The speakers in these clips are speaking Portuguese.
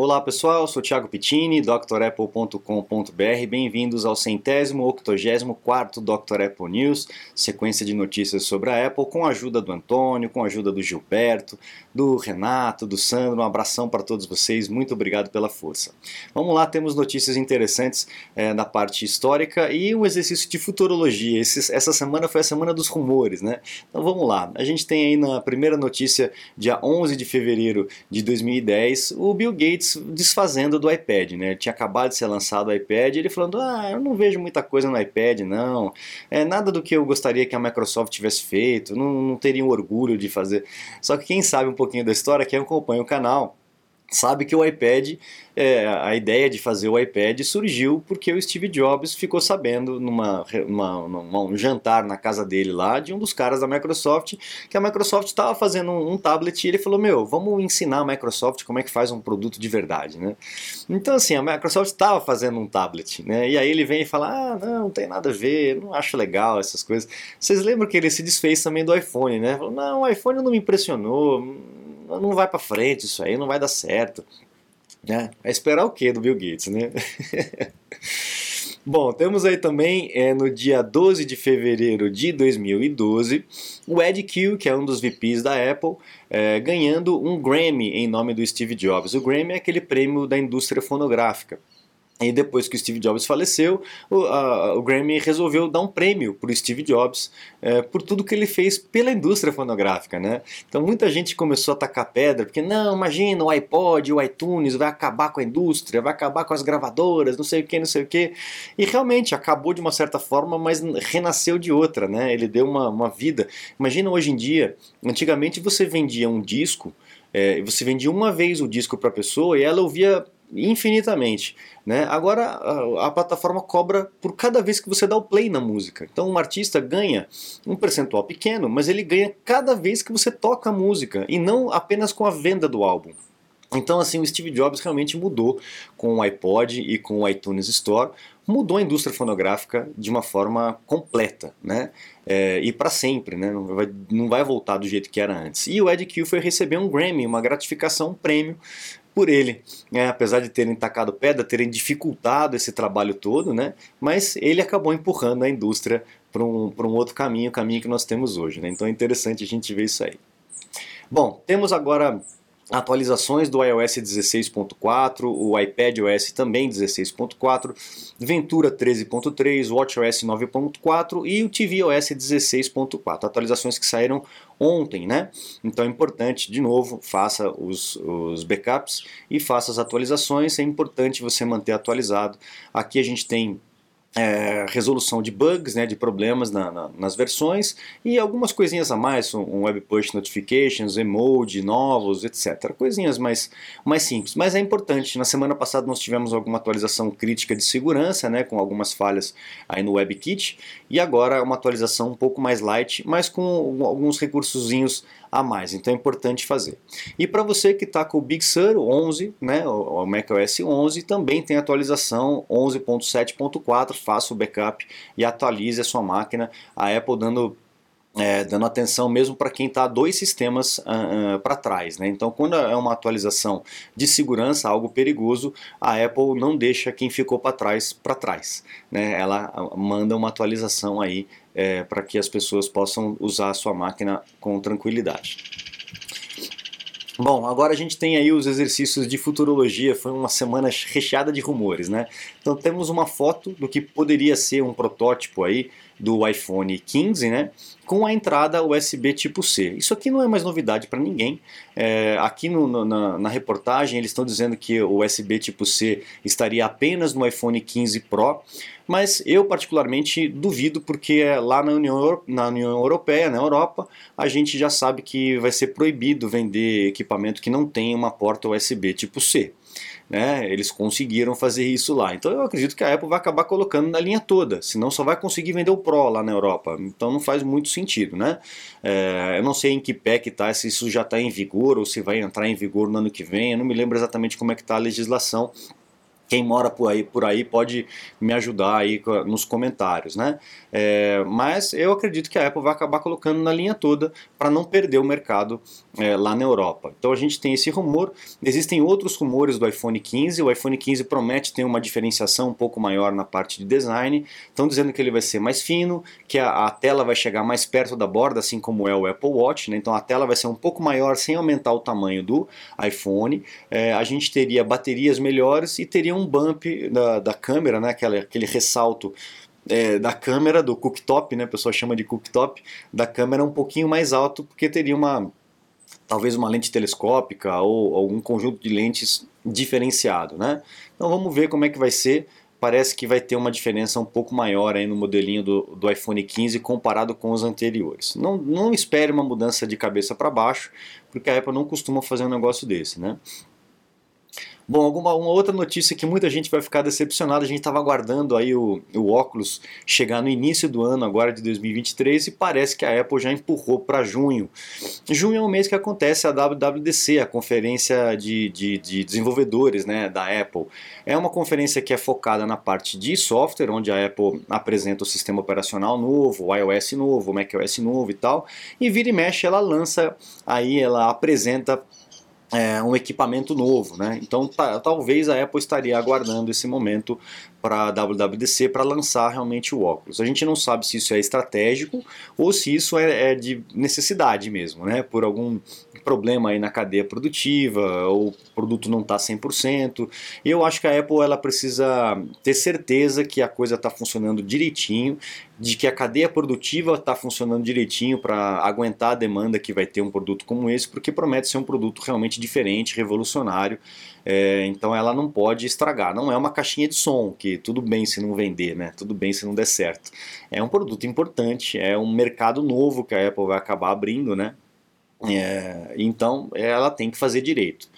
Olá pessoal, sou Thiago Pittini, drapple.com.br. Bem-vindos ao centésimo, octogésimo quarto Dr. Apple News, sequência de notícias sobre a Apple, com a ajuda do Antônio, com a ajuda do Gilberto, do Renato, do Sandro. Um abração para todos vocês, muito obrigado pela força. Vamos lá, temos notícias interessantes é, na parte histórica e um exercício de futurologia. Esse, essa semana foi a semana dos rumores, né? Então vamos lá. A gente tem aí na primeira notícia, dia 11 de fevereiro de 2010, o Bill Gates desfazendo do iPad, né? Tinha acabado de ser lançado o iPad, ele falando: "Ah, eu não vejo muita coisa no iPad, não. É nada do que eu gostaria que a Microsoft tivesse feito. Não, não teria um orgulho de fazer". Só que quem sabe um pouquinho da história, quem acompanha o canal, sabe que o iPad, é, a ideia de fazer o iPad surgiu porque o Steve Jobs ficou sabendo numa, numa, numa, um jantar na casa dele lá de um dos caras da Microsoft que a Microsoft estava fazendo um, um, tablet e ele falou meu vamos ensinar a Microsoft como é que faz um produto de verdade né? Então assim a Microsoft estava fazendo um tablet né? E aí ele vem e fala ah não, não tem nada a ver não acho legal essas coisas. Vocês lembram que ele se desfez também do iPhone né? Falou não o iPhone não me impressionou não vai para frente isso aí, não vai dar certo. Né? Vai esperar o que do Bill Gates, né? Bom, temos aí também é, no dia 12 de fevereiro de 2012 o Ed Q, que é um dos VPs da Apple, é, ganhando um Grammy em nome do Steve Jobs. O Grammy é aquele prêmio da indústria fonográfica. E depois que o Steve Jobs faleceu, o, a, o Grammy resolveu dar um prêmio para o Steve Jobs é, por tudo que ele fez pela indústria fonográfica, né? Então muita gente começou a tacar pedra, porque não, imagina o iPod, o iTunes vai acabar com a indústria, vai acabar com as gravadoras, não sei o que, não sei o que. E realmente acabou de uma certa forma, mas renasceu de outra, né? Ele deu uma, uma vida. Imagina hoje em dia, antigamente você vendia um disco, é, você vendia uma vez o disco para a pessoa e ela ouvia infinitamente. Né? Agora a, a, plataforma cobra por cada vez que você dá o play na música. Então um artista ganha um percentual pequeno, mas ele ganha cada vez que você toca a música e não apenas com a venda do álbum. Então assim o Steve Jobs realmente mudou com o iPod e com o iTunes Store, mudou a indústria fonográfica de uma forma completa, né? É, e para sempre, né? Não vai, não vai voltar do jeito que era antes. E o Ed Q foi receber um Grammy, uma gratificação, um prêmio por ele, né? apesar de terem tacado pedra, terem dificultado esse trabalho todo, né? mas ele acabou empurrando a indústria para um, um outro caminho, o caminho que nós temos hoje. Né? Então é interessante a gente ver isso aí. Bom, temos agora atualizações do iOS 16.4, o iPad OS também 16.4, Ventura 13.3, WatchOS 9.4 e o tvOS 16.4. Atualizações que saíram ontem, né? Então é importante, de novo, faça os, os backups e faça as atualizações. É importante você manter atualizado. Aqui a gente tem é, resolução de bugs, né, de problemas na, na, nas versões e algumas coisinhas a mais, um web push notifications, emoji novos, etc. Coisinhas mais, mais simples, mas é importante. Na semana passada nós tivemos alguma atualização crítica de segurança, né, com algumas falhas aí no WebKit e agora uma atualização um pouco mais light, mas com alguns recursozinhos a mais, então é importante fazer. E para você que está com o Big Sur 11, né, o macOS 11, também tem atualização 11.7.4, faça o backup e atualize a sua máquina. A Apple dando é, dando atenção mesmo para quem está dois sistemas uh, uh, para trás. Né? Então, quando é uma atualização de segurança, algo perigoso, a Apple não deixa quem ficou para trás para trás. Né? Ela manda uma atualização aí é, para que as pessoas possam usar a sua máquina com tranquilidade. Bom, agora a gente tem aí os exercícios de futurologia, foi uma semana recheada de rumores, né? Então temos uma foto do que poderia ser um protótipo aí do iPhone 15, né? Com a entrada USB tipo C. Isso aqui não é mais novidade para ninguém. É, aqui no, na, na, reportagem eles estão dizendo que o USB tipo C estaria apenas no iPhone 15 Pro, mas eu particularmente duvido porque lá na União, na União Europeia, na Europa, a gente já sabe que vai ser proibido vender equipamento que não tem uma porta USB tipo C né? Eles conseguiram fazer isso lá. Então eu acredito que a Apple vai acabar colocando na linha toda, senão só vai conseguir vender o Pro lá na Europa. Então não faz muito sentido, né? É, eu não sei em que pé que tá, se isso já está em vigor ou se vai entrar em vigor no ano que vem. Eu não me lembro exatamente como é que está a legislação quem mora por aí, por aí pode me ajudar aí nos comentários, né? É, mas eu acredito que a Apple vai acabar colocando na linha toda para não perder o mercado é, lá na Europa. Então a gente tem esse rumor. Existem outros rumores do iPhone 15. O iPhone 15 promete ter uma diferenciação um pouco maior na parte de design. Estão dizendo que ele vai ser mais fino, que a, a, tela vai chegar mais perto da borda, assim como é o Apple Watch. Né? Então a tela vai ser um pouco maior sem aumentar o tamanho do iPhone. É, a gente teria baterias melhores e teria um bump da, da câmera, né? Aquele, aquele ressalto é, da câmera, do cooktop, né? A pessoa chama de cooktop, da câmera um pouquinho mais alto, porque teria uma talvez uma lente telescópica ou algum conjunto de lentes diferenciado, né? Então vamos ver como é que vai ser. Parece que vai ter uma diferença um pouco maior aí no modelinho do, do iPhone 15 comparado com os anteriores. Não, não espere uma mudança de cabeça para baixo, porque a Apple não costuma fazer um negócio desse, né? Bom, alguma uma outra notícia que muita gente vai ficar decepcionada, a gente estava aguardando aí o, o óculos chegar no início do ano, agora de 2023, e parece que a Apple já empurrou para junho. Junho é o mês que acontece a WWDC, a conferência de, de, de desenvolvedores né, da Apple. É uma conferência que é focada na parte de software, onde a Apple apresenta o sistema operacional novo, o iOS novo, o macOS novo e tal, e vira e mexe ela lança, aí ela apresenta é, um equipamento novo, né? Então talvez a Apple estaria aguardando esse momento para a WWDC para lançar realmente o óculos. A gente não sabe se isso é estratégico ou se isso é, é de necessidade mesmo, né? Por algum problema aí na cadeia produtiva ou o produto não está 100%. E eu acho que a Apple ela precisa ter certeza que a coisa está funcionando direitinho, de que a cadeia produtiva está funcionando direitinho para aguentar a demanda que vai ter um produto como esse, porque promete ser um produto realmente diferente, revolucionário é, então ela não pode estragar. Não é uma caixinha de som, que tudo bem se não vender, né? Tudo bem se não der certo. É um produto importante, é um mercado novo que a Apple vai acabar abrindo, né? É, então ela tem que fazer direito.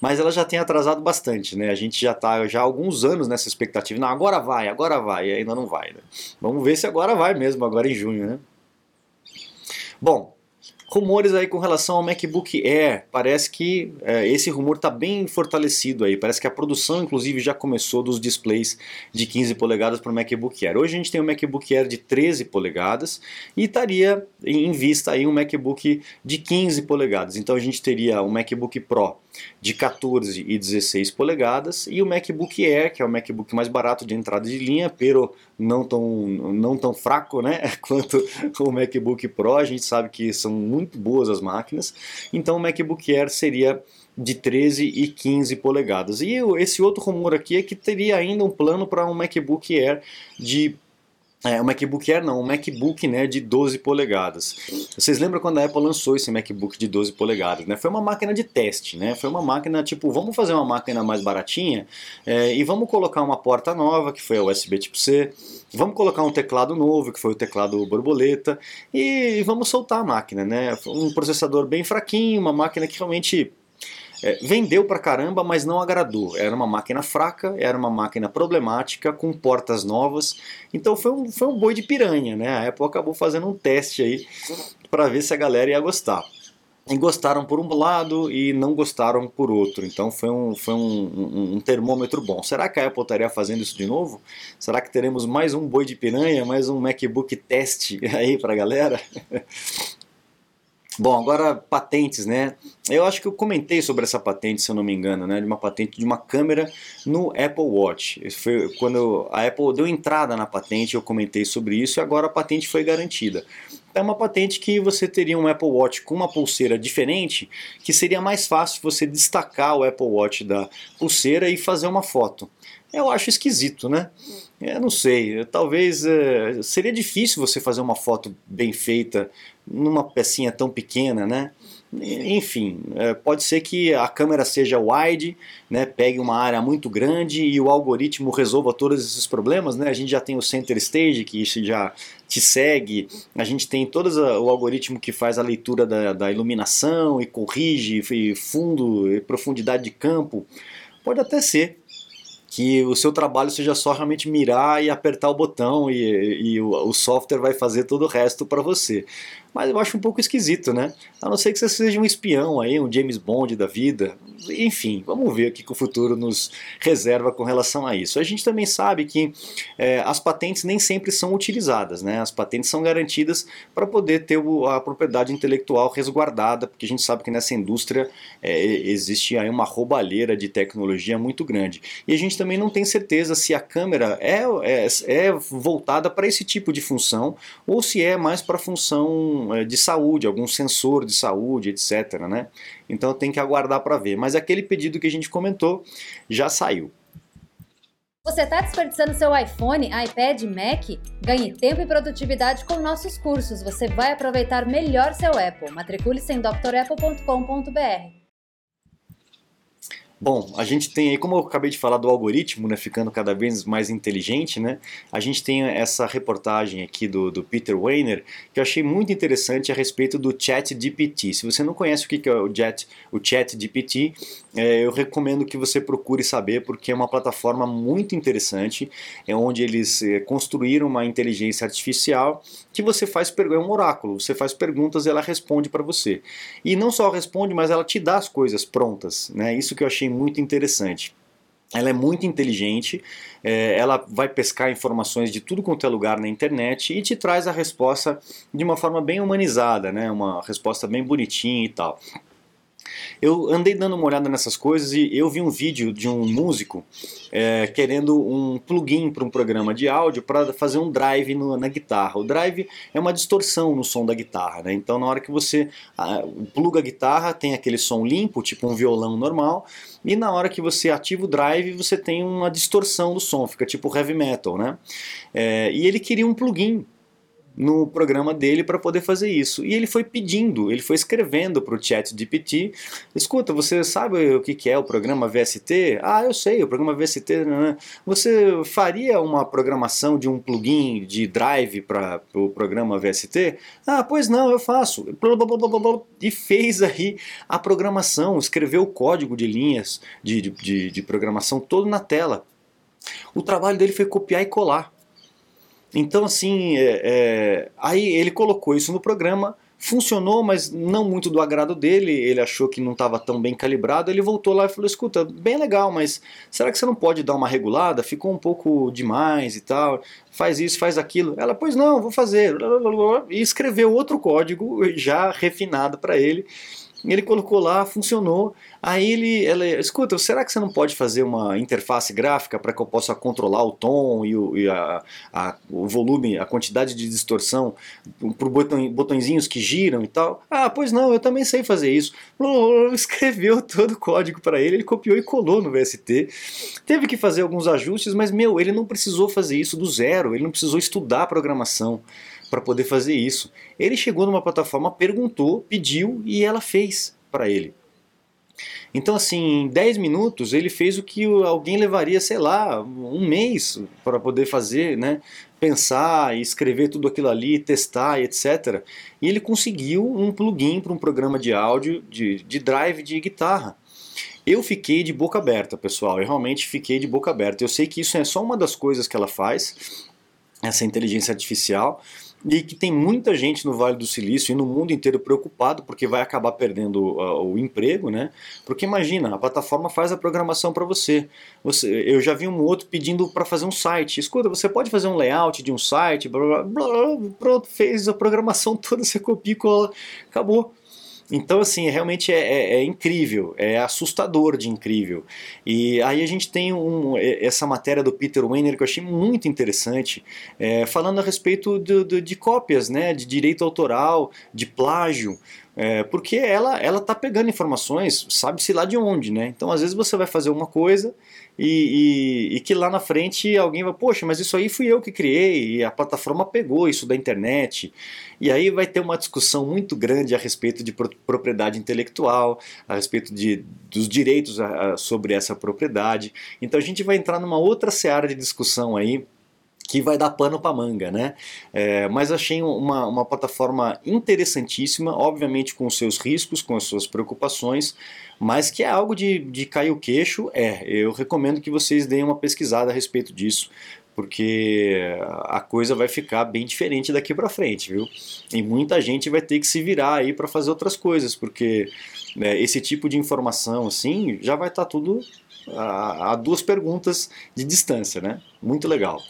Mas ela já tem atrasado bastante, né? A gente já está já há alguns anos nessa expectativa. Não, agora vai, agora vai, e ainda não vai. Né? Vamos ver se agora vai mesmo, agora em junho, né? Bom, Rumores aí com relação ao MacBook Air, parece que é, esse rumor está bem fortalecido aí, parece que a produção inclusive já começou dos displays de 15 polegadas para o MacBook Air. Hoje a gente tem um MacBook Air de 13 polegadas e estaria em vista aí um MacBook de 15 polegadas, então a gente teria um MacBook Pro de 14 e 16 polegadas e o MacBook Air, que é o MacBook mais barato de entrada de linha, pero não tão, não tão fraco né, quanto o MacBook Pro, a gente sabe que são muito boas as máquinas, então o MacBook Air seria de 13 e 15 polegadas. E esse outro rumor aqui é que teria ainda um plano para um MacBook Air de é, o MacBook Air não, o MacBook né, de 12 polegadas. Vocês lembram quando a Apple lançou esse MacBook de 12 polegadas? Né? Foi uma máquina de teste, né? Foi uma máquina tipo, vamos fazer uma máquina mais baratinha é, e vamos colocar uma porta nova, que foi a USB tipo C, vamos colocar um teclado novo, que foi o teclado borboleta, e vamos soltar a máquina, né? Um processador bem fraquinho, uma máquina que realmente é, vendeu pra caramba, mas não agradou. Era uma máquina fraca, era uma máquina problemática, com portas novas. Então foi um, foi um boi de piranha, né? A Apple acabou fazendo um teste aí para ver se a galera ia gostar. E gostaram por um lado e não gostaram por outro. Então foi um, foi um, um, um termômetro bom. Será que a Apple estaria fazendo isso de novo? Será que teremos mais um boi de piranha, mais um MacBook teste aí para a galera? Bom, agora patentes, né? Eu acho que eu comentei sobre essa patente, se eu não me engano, né? De uma patente de uma câmera no Apple Watch. Foi quando a Apple deu entrada na patente, eu comentei sobre isso e agora a patente foi garantida. É uma patente que você teria um Apple Watch com uma pulseira diferente, que seria mais fácil você destacar o Apple Watch da pulseira e fazer uma foto. Eu acho esquisito, né? Eu não sei, talvez é, seria difícil você fazer uma foto bem feita numa pecinha tão pequena, né? Enfim, é, pode ser que a câmera seja wide, né, pegue uma área muito grande e o algoritmo resolva todos esses problemas. Né? A gente já tem o Center Stage que já te segue, a gente tem todo o algoritmo que faz a leitura da, da iluminação e corrige e fundo e profundidade de campo. Pode até ser, que o seu trabalho seja só realmente mirar e apertar o botão e, e o, o, software vai fazer todo o resto para você. Mas eu acho um pouco esquisito, né? A não ser que você seja um espião aí, um James Bond da vida. Enfim, vamos ver o que, o futuro nos reserva com relação a isso. A gente também sabe que é, as patentes nem sempre são utilizadas, né? As patentes são garantidas para poder ter a propriedade intelectual resguardada, porque a gente sabe que nessa indústria é, existe aí uma roubalheira de tecnologia muito grande. E a gente também não tem certeza se a câmera é, é, é voltada para esse tipo de função ou se é mais para função é, de saúde, algum sensor de saúde, etc. Né? Então tem que aguardar para ver. Mas aquele pedido que a gente comentou já saiu. Você está desperdiçando seu iPhone, iPad, Mac? Ganhe tempo e produtividade com nossos cursos. Você vai aproveitar melhor seu Apple. Matricule-se em drapple.com.br. Bom, a gente tem aí, como eu acabei de falar do algoritmo, né, ficando cada vez mais inteligente, né, a gente tem essa reportagem aqui do, do Peter Weiner que eu achei muito interessante a respeito do Chat GPT. Se você não conhece o que é o Chat, o Chat GPT, é, eu recomendo que você procure saber porque é uma plataforma muito interessante, é onde eles é, construíram uma inteligência artificial que você faz é um oráculo, você faz perguntas e ela responde para você. E não só responde, mas ela te dá as coisas prontas, né? Isso que eu achei muito interessante. Ela é muito inteligente, é, ela vai pescar informações de tudo quanto é lugar na internet e te traz a resposta de uma forma bem humanizada, né? uma resposta bem bonitinha e tal. Eu andei dando uma olhada nessas coisas e eu vi um vídeo de um músico é, querendo um plugin para um programa de áudio para fazer um drive no, na guitarra. O drive é uma distorção no som da guitarra, né? então na hora que você pluga a guitarra tem aquele som limpo, tipo um violão normal, e na hora que você ativa o drive você tem uma distorção do som, fica tipo heavy metal, né? É, e ele queria um plugin no programa dele para poder fazer isso. E ele foi pedindo, ele foi escrevendo para o chat GPT, escuta, você sabe o que é o programa VST? Ah, eu sei, o programa VST, né? você faria uma programação de um plugin de drive para o programa VST? Ah, pois não, eu faço. E fez aí a programação, escreveu o código de linhas de, de, de programação todo na tela. O trabalho dele foi copiar e colar. Então, assim, é, é, aí ele colocou isso no programa, funcionou, mas não muito do agrado dele, ele achou que não estava tão bem calibrado, ele voltou lá e falou, escuta, bem legal, mas será que você não pode dar uma regulada? Ficou um pouco demais e tal, faz isso, faz aquilo. Ela, pois não, vou fazer, e escreveu outro código já refinado para ele, ele colocou lá, funcionou. Aí ele, ela, escuta, será que você não pode fazer uma interface gráfica para que eu possa controlar o tom e, o, e a, a, o volume, a quantidade de distorção por botão, botõezinhos que giram e tal? Ah, pois não, eu também sei fazer isso. Escreveu todo o código para ele, ele copiou e colou no VST. Teve que fazer alguns ajustes, mas meu, ele não precisou fazer isso do zero, ele não precisou estudar programação para poder fazer isso. Ele chegou numa plataforma, perguntou, pediu e ela fez para ele. Então, assim, em 10 minutos ele fez o que alguém levaria, sei lá, um mês para poder fazer, né? Pensar e escrever tudo aquilo ali, testar e etc. E ele conseguiu um plugin para um programa de áudio, de, de drive de guitarra. Eu fiquei de boca aberta, pessoal. Eu realmente fiquei de boca aberta. Eu sei que isso é só uma das coisas que ela faz, essa inteligência artificial e que tem muita gente no Vale do Silício e no mundo inteiro preocupado porque vai acabar perdendo uh, o emprego, né? Porque imagina, a plataforma faz a programação para você. você. Eu já vi um outro pedindo para fazer um site. Escuta, você pode fazer um layout de um site, blá, blá, blá, pronto, fez a programação toda, você copia e cola, acabou. Então, assim, realmente é, é, é, incrível, é assustador de incrível. E aí a gente tem um, essa matéria do Peter Weiner que eu achei muito interessante, é, falando a respeito de, cópias, né, de direito autoral, de plágio. É, porque ela ela tá pegando informações, sabe-se lá de onde, né? Então às vezes você vai fazer uma coisa e, e, e, que lá na frente alguém vai, poxa, mas isso aí fui eu que criei e a plataforma pegou isso da internet. E aí vai ter uma discussão muito grande a respeito de propriedade intelectual, a respeito de, dos direitos a, a, sobre essa propriedade. Então a gente vai entrar numa outra seara de discussão aí que vai dar pano para manga, né? É, mas achei uma, uma plataforma interessantíssima, obviamente com os seus riscos, com as suas preocupações, mas que é algo de, de cair o queixo, é. Eu recomendo que vocês deem uma pesquisada a respeito disso, porque a coisa vai ficar bem diferente daqui para frente, viu? E muita gente vai ter que se virar aí para fazer outras coisas, porque né, esse tipo de informação assim já vai estar tá tudo a, a duas perguntas de distância, né? Muito legal.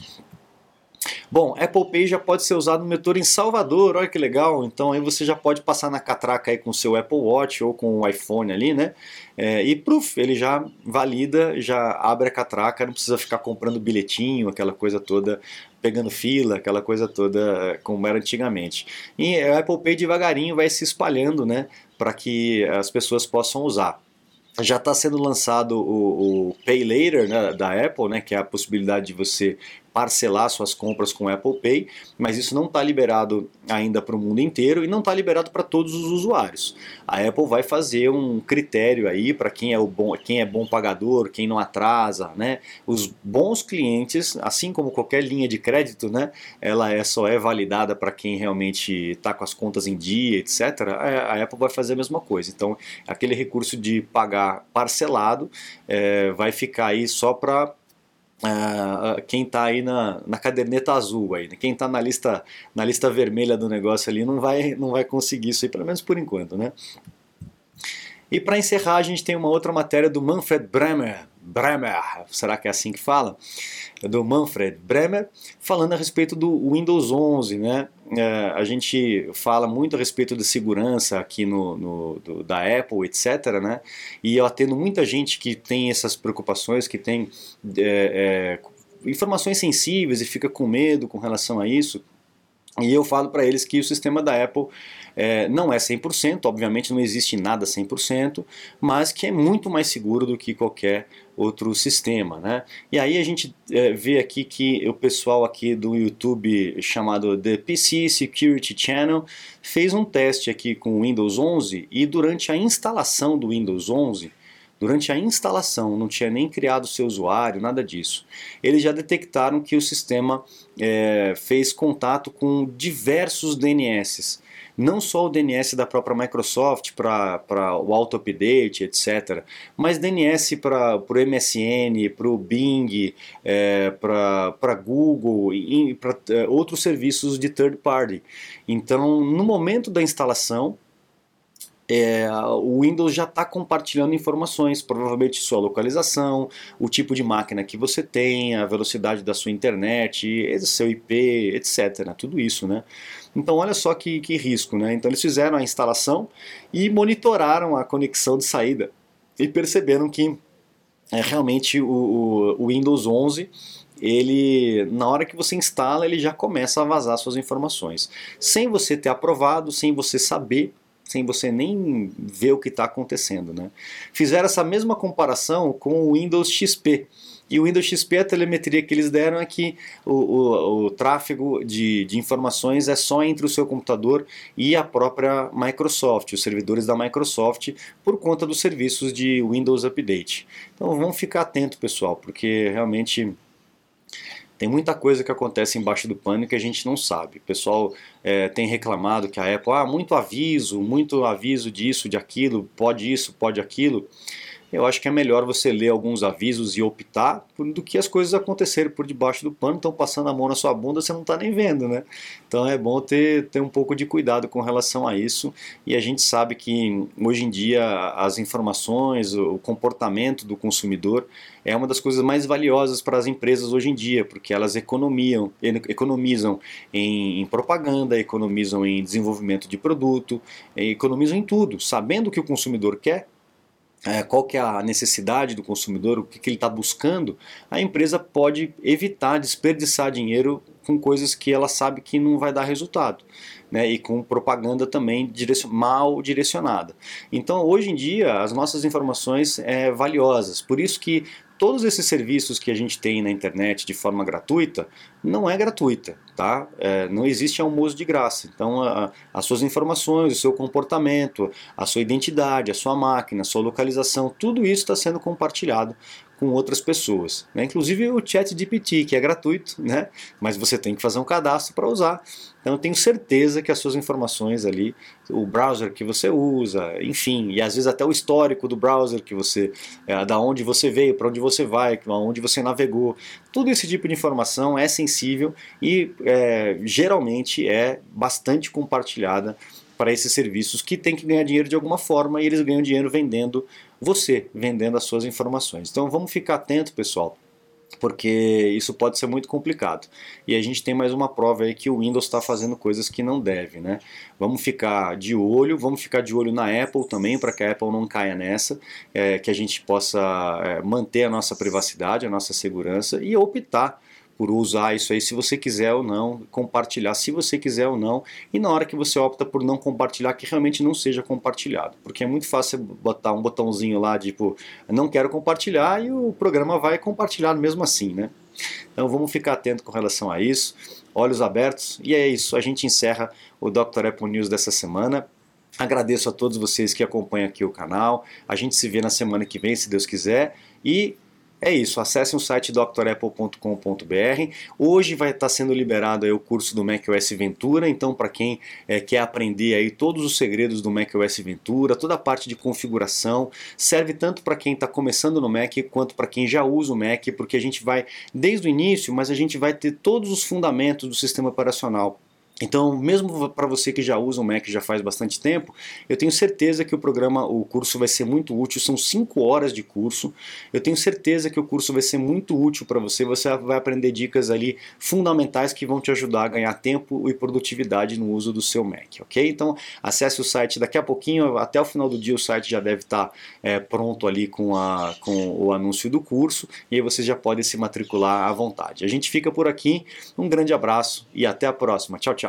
Bom, Apple Pay já pode ser usado no metrô em Salvador, olha que legal. Então aí você já pode passar na catraca aí com o seu Apple Watch ou com o iPhone ali, né? É, e proof, ele já valida, já abre a catraca, não precisa ficar comprando bilhetinho, aquela coisa toda, pegando fila, aquela coisa toda como era antigamente. E o Apple Pay devagarinho vai se espalhando, né? Para que as pessoas possam usar já está sendo lançado o, o Pay Later né, da Apple, né, que é a possibilidade de você parcelar suas compras com Apple Pay, mas isso não está liberado ainda para o mundo inteiro e não está liberado para todos os usuários. A Apple vai fazer um critério aí para quem é o bom, quem é bom pagador, quem não atrasa, né? Os bons clientes, assim como qualquer linha de crédito, né? Ela é só é validada para quem realmente está com as contas em dia, etc. A Apple vai fazer a mesma coisa. Então, aquele recurso de pagar parcelado é, vai ficar aí só para Uh, quem está aí na, na caderneta azul aí, né? quem está na lista na lista vermelha do negócio ali não vai não vai conseguir isso aí pelo menos por enquanto, né? E para encerrar a gente tem uma outra matéria do Manfred Bremer, Bremer, será que é assim que fala? Do Manfred Bremer, falando a respeito do Windows 11, né? É, a gente fala muito a respeito da segurança aqui no, no do, da Apple, etc. Né? E eu atendo muita gente que tem essas preocupações, que tem é, é, informações sensíveis e fica com medo com relação a isso. E eu falo para eles que o sistema da Apple é, não é 100%, obviamente não existe nada 100%, mas que é muito mais seguro do que qualquer outro sistema. Né? E aí a gente é, vê aqui que o pessoal aqui do YouTube chamado The PC Security Channel fez um teste aqui com o Windows 11 e durante a instalação do Windows 11 Durante a instalação, não tinha nem criado seu usuário, nada disso. Eles já detectaram que o sistema é, fez contato com diversos DNS. Não só o DNS da própria Microsoft para o auto-update, etc., mas DNS para o MSN, para o Bing, é, para Google e para é, outros serviços de third party. Então, no momento da instalação, é, o Windows já está compartilhando informações, provavelmente sua localização, o tipo de máquina que você tem, a velocidade da sua internet, seu IP, etc. Tudo isso, né? Então olha só que, que risco, né? Então eles fizeram a instalação e monitoraram a conexão de saída e perceberam que é, realmente o, o Windows 11 ele na hora que você instala ele já começa a vazar suas informações sem você ter aprovado sem você saber sem você nem ver o que está acontecendo. Né? Fizeram essa mesma comparação com o Windows XP. E o Windows XP, a telemetria que eles deram é que o, o, o tráfego de, de, informações é só entre o seu computador e a própria Microsoft, os servidores da Microsoft, por conta dos serviços de Windows Update. Então vamos ficar atento, pessoal, porque realmente tem muita coisa que acontece embaixo do pano que a gente não sabe. O pessoal é, tem reclamado que a Apple, ah, muito aviso, muito aviso disso, de aquilo, pode isso, pode aquilo eu acho que é melhor você ler alguns avisos e optar do que as coisas acontecerem por debaixo do pano, estão passando a mão na sua bunda, você não está nem vendo, né? Então é bom ter, ter um pouco de cuidado com relação a isso. E a gente sabe que hoje em dia as informações, o comportamento do consumidor é uma das coisas mais valiosas para as empresas hoje em dia, porque elas economizam, economizam em, em propaganda, economizam em desenvolvimento de produto, economizam em tudo, sabendo o que o consumidor quer é, qual que é a necessidade do consumidor, o que, que ele está buscando, a empresa pode evitar desperdiçar dinheiro com coisas que ela sabe que não vai dar resultado. Né, e com propaganda também direcion, mal direcionada. Então, hoje em dia, as nossas informações é valiosas. Por isso que todos esses serviços que a gente tem na internet de forma gratuita, não é gratuita. tá? É, não existe almoço de graça. Então, a, as suas informações, o seu comportamento, a sua identidade, a sua máquina, a sua localização, tudo isso está sendo compartilhado com outras pessoas. Né? Inclusive o Chat GPT, que é gratuito, né? mas você tem que fazer um cadastro para usar. Então eu tenho certeza que as suas informações ali, o browser que você usa, enfim, e às vezes até o histórico do browser que você, é, da onde você veio, para onde você vai, onde você navegou, tudo esse tipo de informação é sensível e é, geralmente é bastante compartilhada para esses serviços que têm que ganhar dinheiro de alguma forma e eles ganham dinheiro vendendo você, vendendo as suas informações. Então vamos ficar atento, pessoal, porque isso pode ser muito complicado. E a gente tem mais uma prova aí que o Windows está fazendo coisas que não deve, né? Vamos ficar de olho, vamos ficar de olho na Apple também, para que a Apple não caia nessa, é, que a gente possa é, manter a nossa privacidade, a nossa segurança e optar por usar isso aí se você quiser ou não, compartilhar se você quiser ou não, e na hora que você opta por não compartilhar, que realmente não seja compartilhado, porque é muito fácil botar um botãozinho lá, tipo, não quero compartilhar, e o programa vai compartilhar mesmo assim, né? Então vamos ficar atento com relação a isso, olhos abertos, e é isso, a gente encerra o Dr. Apple News dessa semana. Agradeço a todos vocês que acompanham aqui o canal. A gente se vê na semana que vem, se Deus quiser. E é isso, acesse o site drapple.com.br. Hoje vai estar sendo liberado o curso do macOS Ventura, então para quem é, quer aprender aí todos os segredos do macOS Ventura, toda a parte de configuração, serve tanto para quem está começando no Mac quanto para quem já usa o Mac, porque a gente vai desde o início, mas a gente vai ter todos os fundamentos do sistema operacional então, mesmo para você que já usa o Mac já faz bastante tempo, eu tenho certeza que o programa, o curso vai ser muito útil. São 5 horas de curso. Eu tenho certeza que o curso vai ser muito útil para você. Você vai aprender dicas ali fundamentais que vão te ajudar a ganhar tempo e produtividade no uso do seu Mac, ok? Então, acesse o site daqui a pouquinho, até o final do dia o site já deve estar tá, é, pronto ali com, a, com o anúncio do curso e aí você já pode se matricular à vontade. A gente fica por aqui. Um grande abraço e até a próxima. Tchau, tchau.